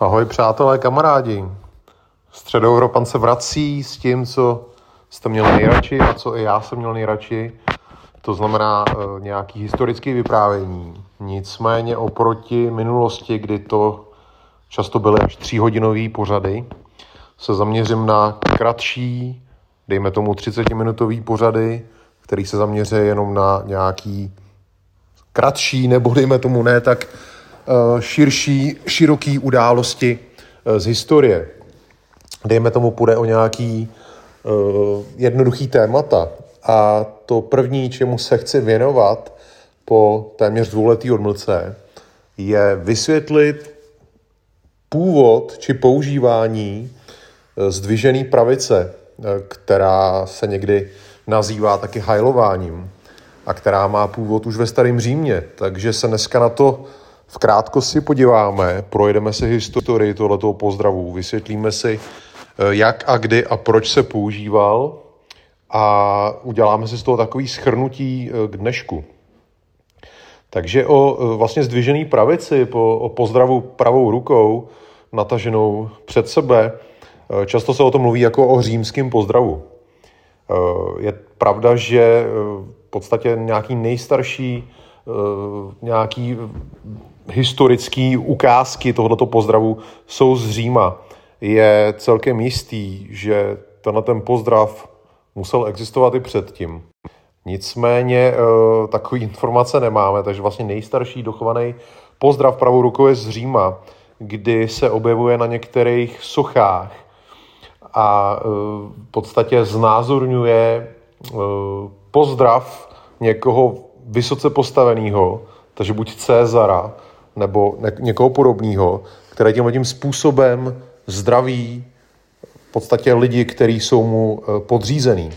Ahoj přátelé, kamarádi. Středoevropan se vrací s tím, co jste měli nejradši a co i já jsem měl nejradši. To znamená e, nějaký historický vyprávění. Nicméně oproti minulosti, kdy to často byly až tříhodinové pořady, se zaměřím na kratší, dejme tomu 30-minutový pořady, který se zaměří jenom na nějaký kratší, nebo dejme tomu ne tak širší, široký události eh, z historie. Dejme tomu, půjde o nějaký uh, jednoduchý témata. A to první, čemu se chci věnovat po téměř dvouletý odmlce, je vysvětlit původ či používání zdvižený pravice, která se někdy nazývá taky hajlováním a která má původ už ve starém Římě. Takže se dneska na to v krátko si podíváme, projedeme si historii tohoto pozdravu, vysvětlíme si, eh, jak a kdy a proč se používal a uděláme si z toho takový schrnutí eh, k dnešku. Takže o eh, vlastně zdvižený pravici, po, o pozdravu pravou rukou, nataženou před sebe, často se o tom mluví jako o římském pozdravu. Je pravda, že v podstatě nějaký nejstarší nějaký historické ukázky tohoto pozdravu jsou z Říma. Je celkem jistý, že tenhle ten pozdrav musel existovat i předtím. Nicméně eh, takové informace nemáme, takže vlastně nejstarší dochovaný pozdrav pravou rukou je z Říma, kdy se objevuje na některých sochách a eh, v podstatě znázorňuje eh, pozdrav někoho vysoce postaveného, takže buď Cezara, nebo někoho podobného, které tímhle tím způsobem zdraví v podstatě lidi, kteří jsou mu e, podřízený.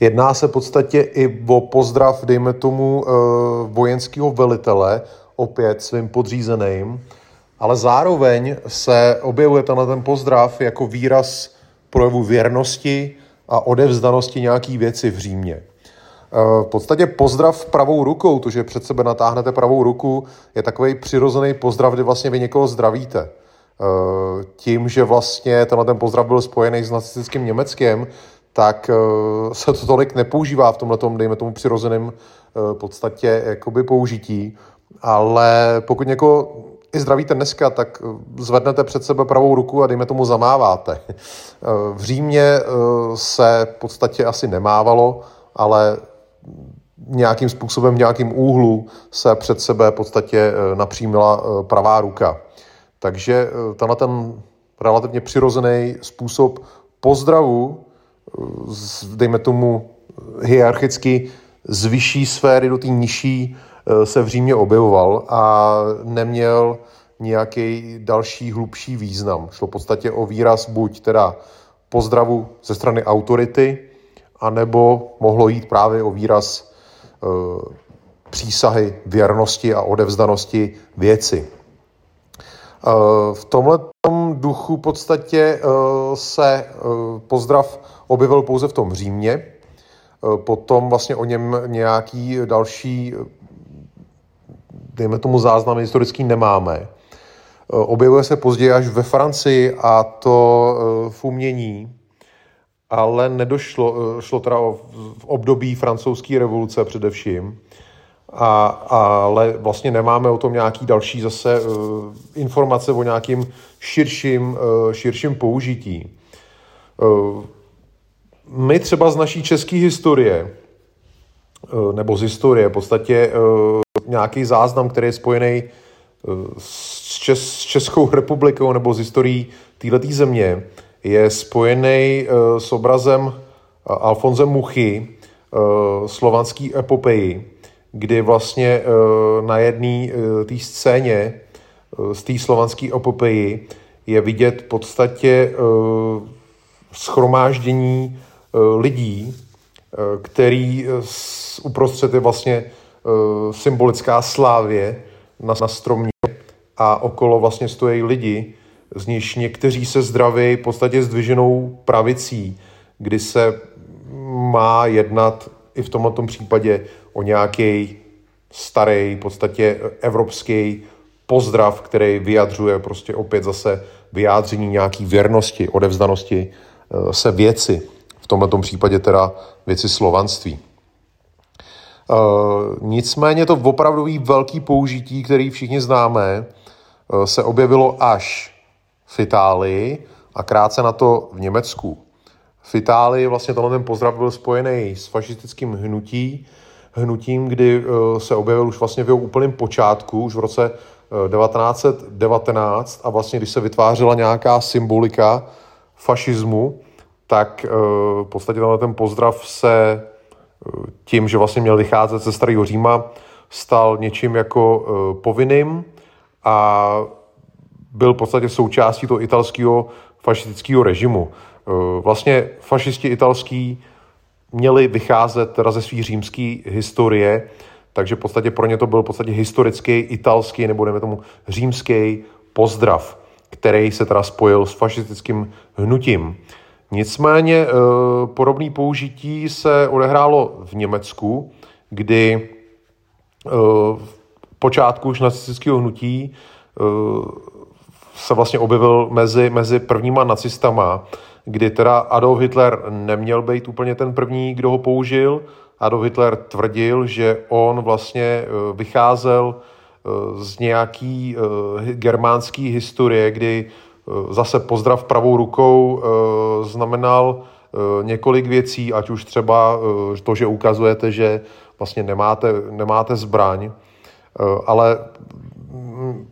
Jedná se v podstatě i o pozdrav, dejme tomu, e, vojenského velitele, opět svým podřízeným, ale zároveň se objevuje tenhle ten pozdrav jako výraz projevu věrnosti a odevzdanosti nějaký věci v Římě. Eh, v podstatě pozdrav pravou rukou, to, že před sebe natáhnete pravou ruku, je takový přirozený pozdrav, kdy vlastně vy někoho zdravíte. Eh, tím, že vlastně tenhle ten pozdrav byl spojený s nacistickým Německem, tak eh, se to tolik nepoužívá v tomhle, dejme tomu, přirozeném podstatě jakoby použití. Ale pokud někoho i zdravíte dneska, tak zvednete před sebe pravou ruku a dejme tomu zamáváte. V Římě se v podstatě asi nemávalo, ale nějakým způsobem, v nějakým úhlu se před sebe v podstatě eh, napřímila eh, pravá ruka. Takže eh, tenhle ten relativně přirozený způsob pozdravu, dejme tomu hierarchicky z vyšší sféry do té nižší, se v Římě objevoval a neměl nějaký další hlubší význam. Šlo v podstatě o výraz buď teda pozdravu ze strany autority, anebo mohlo jít právě o výraz přísahy věrnosti a odevzdanosti věci. E, v tomhle duchu v podstatě e, se pozdrav objevil pouze v tom Římě, potom vlastně o něm nějaký další, dejme tomu záznamy historický nemáme. Objevuje se později až ve Francii a to v umění, ale nedošlo, eh, šlo teda o v období francouzské revoluce především, a, ale vlastně nemáme o tom nějaký další zase uh, informace o nějakým širším, uh, širším použití. Uh, my třeba z naší české historie, nebo z historie, v podstatě nějaký záznam, který je spojený s, Čes, s Českou republikou nebo s historií této země, je spojený uh, s obrazem uh, Alfonze Muchy, uh, slovanský epopeji, kdy vlastně na jedné té scéně z té slovanské epopeji je vidět v podstatě schromáždění lidí, který uprostřed je vlastně symbolická slávě na, na stromě a okolo vlastně stojí lidi, z níž někteří se zdraví v podstatě zdviženou pravicí, kdy se má jednat i v tomto případě o nějaký starý, v podstatě evropský pozdrav, který vyjadřuje prostě opět zase vyjádření nějaký věrnosti, odevzdanosti eh, se věci, v tomto případě teda věci slovanství. Uh, nicméně to opravdový velký použití, který všichni známe, uh, se objevilo až v Itálii a krátce na to v Německu. V Itálii vlastně tenhle ten pozdrav byl spojený s fašistickým hnutí, hnutím, kdy uh, se objevil už vlastně v jeho úplném počátku, už v roce 1919 a vlastně když se vytvářela nějaká symbolika fašismu, tak v podstatě tenhle ten pozdrav se tím, že vlastně měl vycházet ze Starého Říma, stal něčím jako povinným a byl v podstatě součástí toho italského fašistického režimu. Uh, vlastně fašisti italský měli vycházet teda ze své římské historie, takže v podstatě pro ně to byl v podstatě historický, italský nebo dejme tomu římský pozdrav, který se teda spojil s fašistickým hnutím. Nicméně eh, podobné použití se odehrálo v Německu, kdy eh, v počátku už nacistického hnutí se vlastně objevil mezi, mezi prvníma nacistama, kdy teda Adolf Hitler neměl být úplně ten první, kdo ho použil. Adolf Hitler tvrdil, že on vlastně vycházel z nějaký germánský historie, kdy zase pozdrav pravou rukou znamenal několik věcí, ať už třeba to, že ukazujete, že vlastně nemáte, nemáte zbraň, ale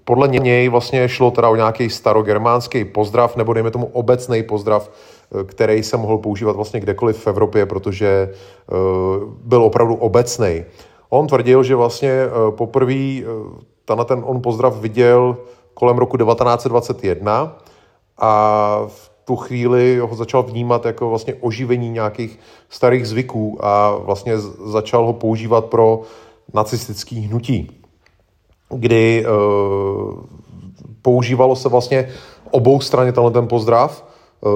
podle něj vlastně šlo teda o nějaký starogermánský pozdrav, nebo dejme tomu obecný pozdrav, který se mohl používat vlastně kdekoliv v Evropě, protože byl opravdu obecný. On tvrdil, že vlastně poprvé ten on pozdrav viděl kolem roku 1921 a v tu chvíli ho začal vnímat jako vlastně oživení nějakých starých zvyků a vlastně začal ho používat pro nacistický hnutí, kdy e, používalo se vlastně obou straně tenhle ten pozdrav. E,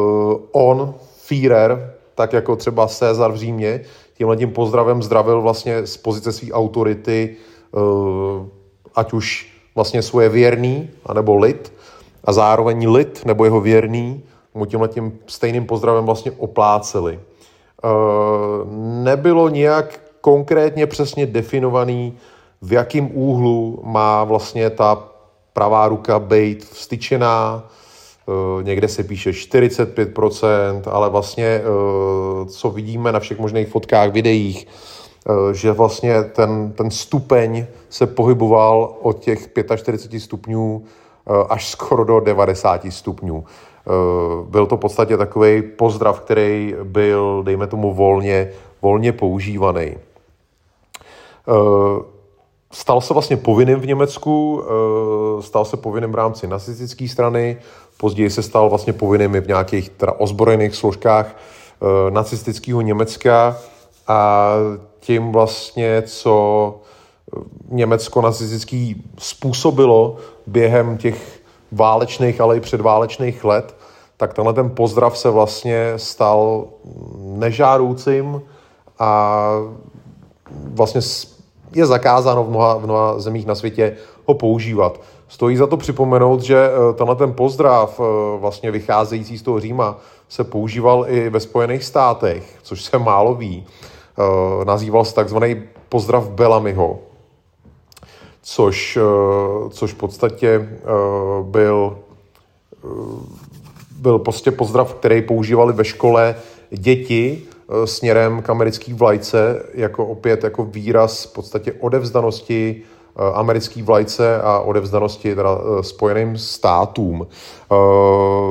on, Führer, tak jako třeba Cezar v Římě, tímhle tím pozdravem zdravil vlastně z pozice své autority, e, ať už vlastně svoje věrný, anebo lid, a zároveň lid nebo jeho věrný mu tímhle tím stejným pozdravem vlastně opláceli. Nebylo nijak konkrétně přesně definovaný, v jakém úhlu má vlastně ta pravá ruka být vstyčená, e, někde se píše 45%, ale vlastně e, co vidíme na všech možných fotkách, videích, že vlastně ten, ten stupeň se pohyboval od těch 45 stupňů Eh, až skoro do 90 stupňů. Eh, byl to v podstatě takový pozdrav, který byl, dejme tomu, volně, volně používaný. Eh, stal se vlastně povinným v Německu, stal se povinným v rámci nacistické strany, později se stal vlastně povinným i v nějakých teda ozbrojených složkách nacistického Německa. A tím vlastně, co Německo nacistický způsobilo během těch válečných, ale i předválečných let, tak tenhle ten pozdrav se vlastně stal nežádoucím a vlastně je zakázáno v mnoha, v mnoha zemích na světě ho používat. Stojí za to připomenout, že eh, tenhle ten pozdrav, eh, vlastně vycházející z toho Říma, se používal i ve Spojených státech, což se málo ví. Eh, nazýval se takzvaný pozdrav Bellamyho, což, což v podstatě byl, byl prostě pozdrav, který používali ve škole děti směrem k americký vlajce, jako opět jako výraz v podstatě odevzdanosti americký vlajce a odevzdanosti teda spojeným státům.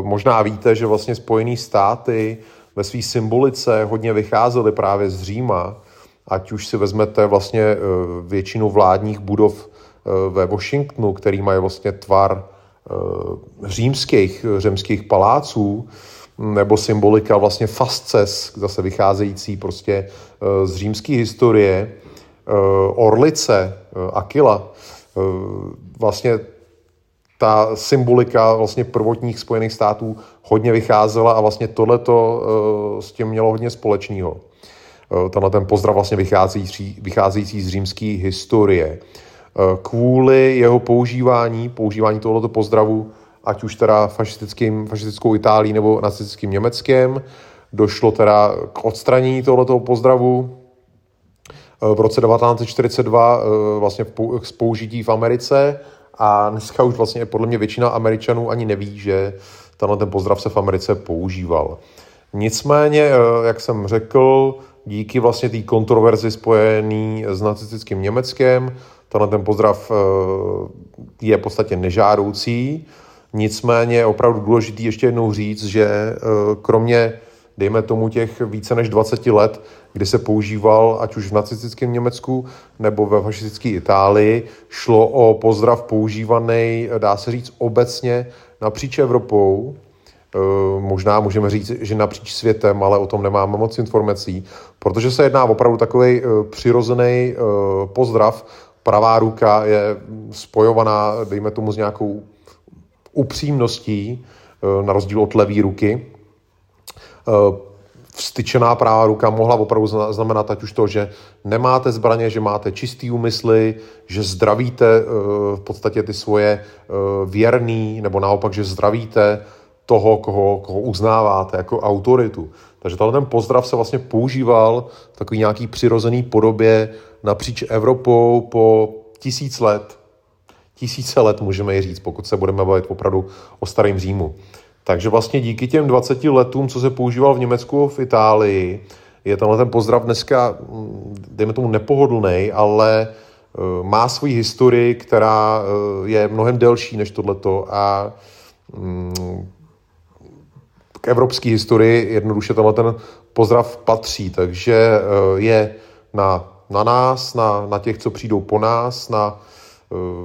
Možná víte, že vlastně spojené státy ve své symbolice hodně vycházely právě z Říma, ať už si vezmete vlastně většinu vládních budov Eh, ve Washingtonu, který mají vlastně tvar eh, římských, řemských paláců, nebo symbolika vlastně fasces, zase vycházející prostě eh, z římské historie, Orlice, Akila, vlastně ta symbolika vlastně prvotních Spojených států hodně vycházela a vlastně tohleto s tím mělo hodně společného. Tenhle ten pozdrav vlastně vycházející, vycházející z římské historie. kvůli jeho používání, používání tohoto pozdravu, ať už teda fašistickým, fašistickou Itálií nebo nacistickým Německem, došlo teda k odstranění tohoto pozdravu v roce 1942 vlastně v použití v Americe a dneska už vlastně podle mě většina Američanů ani neví, že tenhle ten pozdrav se v Americe používal. Nicméně, eh, jak jsem řekl, díky vlastně té kontroverzi spojený s nacistickým Německem, tenhle ten pozdrav eh, je v podstatě nežádoucí. Nicméně je opravdu důležité ještě jednou říct, že eh, kromě dejme tomu těch více než 20 let, kdy se používal, ať už v nacistickém Německu nebo ve fašistické Itálii, šlo o pozdrav používaný, dá se říct, obecně napříč Evropou, e, možná můžeme říct, že napříč světem, ale o tom nemáme moc informací, protože se jedná opravdu takový e, přirozený pozdrav. Pravá ruka je spojovaná, dejme tomu, s nějakou upřímností, na rozdíl od levé ruky. Eh, vstyčená pravá ruka mohla opravdu znamenat ať už to, že nemáte zbraně, že máte čistý úmysly, že zdravíte eh, v podstatě ty svoje eh, věrný, nebo naopak, že zdravíte toho, koho, koho uznáváte jako autoritu. Takže tenhle ten pozdrav se vlastně používal v takový nějaký přirozený podobě napříč Evropou po tisíc let. Tisíce let můžeme i říct, pokud se budeme bavit opravdu o starém Římu. Takže vlastně díky těm 20 letům, co se používal v Německu v Itálii, je tenhle ten pozdrav dneska, mm, dejme tomu, nepohodlný, ale eh, má svoji historii, která eh, je mnohem delší než tohleto a mm, k evropské historii jednoduše tenhle ten pozdrav patří, takže eh, je na, na nás, na, na těch, co přijdou po nás, na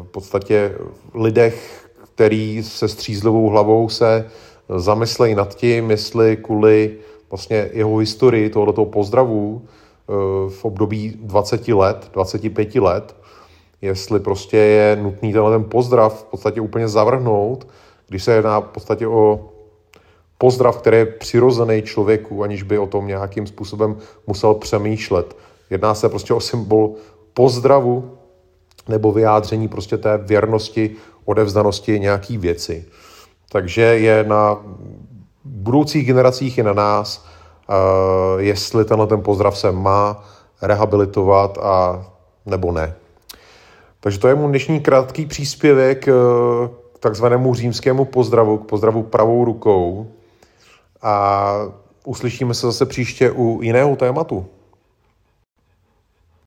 v podstatě lidech, který se střízlivou hlavou se zamyslej nad tím, jestli kvůli vlastně jeho historii tohoto pozdravu eh, v období 20 let, 25 let, jestli prostě je nutný tenhle ten pozdrav v podstatě úplně zavrhnout, když se jedná v podstatě o pozdrav, který je přirozený člověku, aniž by o tom nějakým způsobem musel přemýšlet. Jedná se prostě o symbol pozdravu nebo vyjádření prostě té věrnosti, odevzdanosti nějaký věci. Takže je na budoucích generacích i na nás, uh, jestli tenhle ten pozdrav se má rehabilitovat a nebo ne. Takže to je můj dnešní krátký příspěvek uh, k takzvanému římskému pozdravu, k pozdravu pravou rukou. A uslyšíme se zase příště u jiného tématu.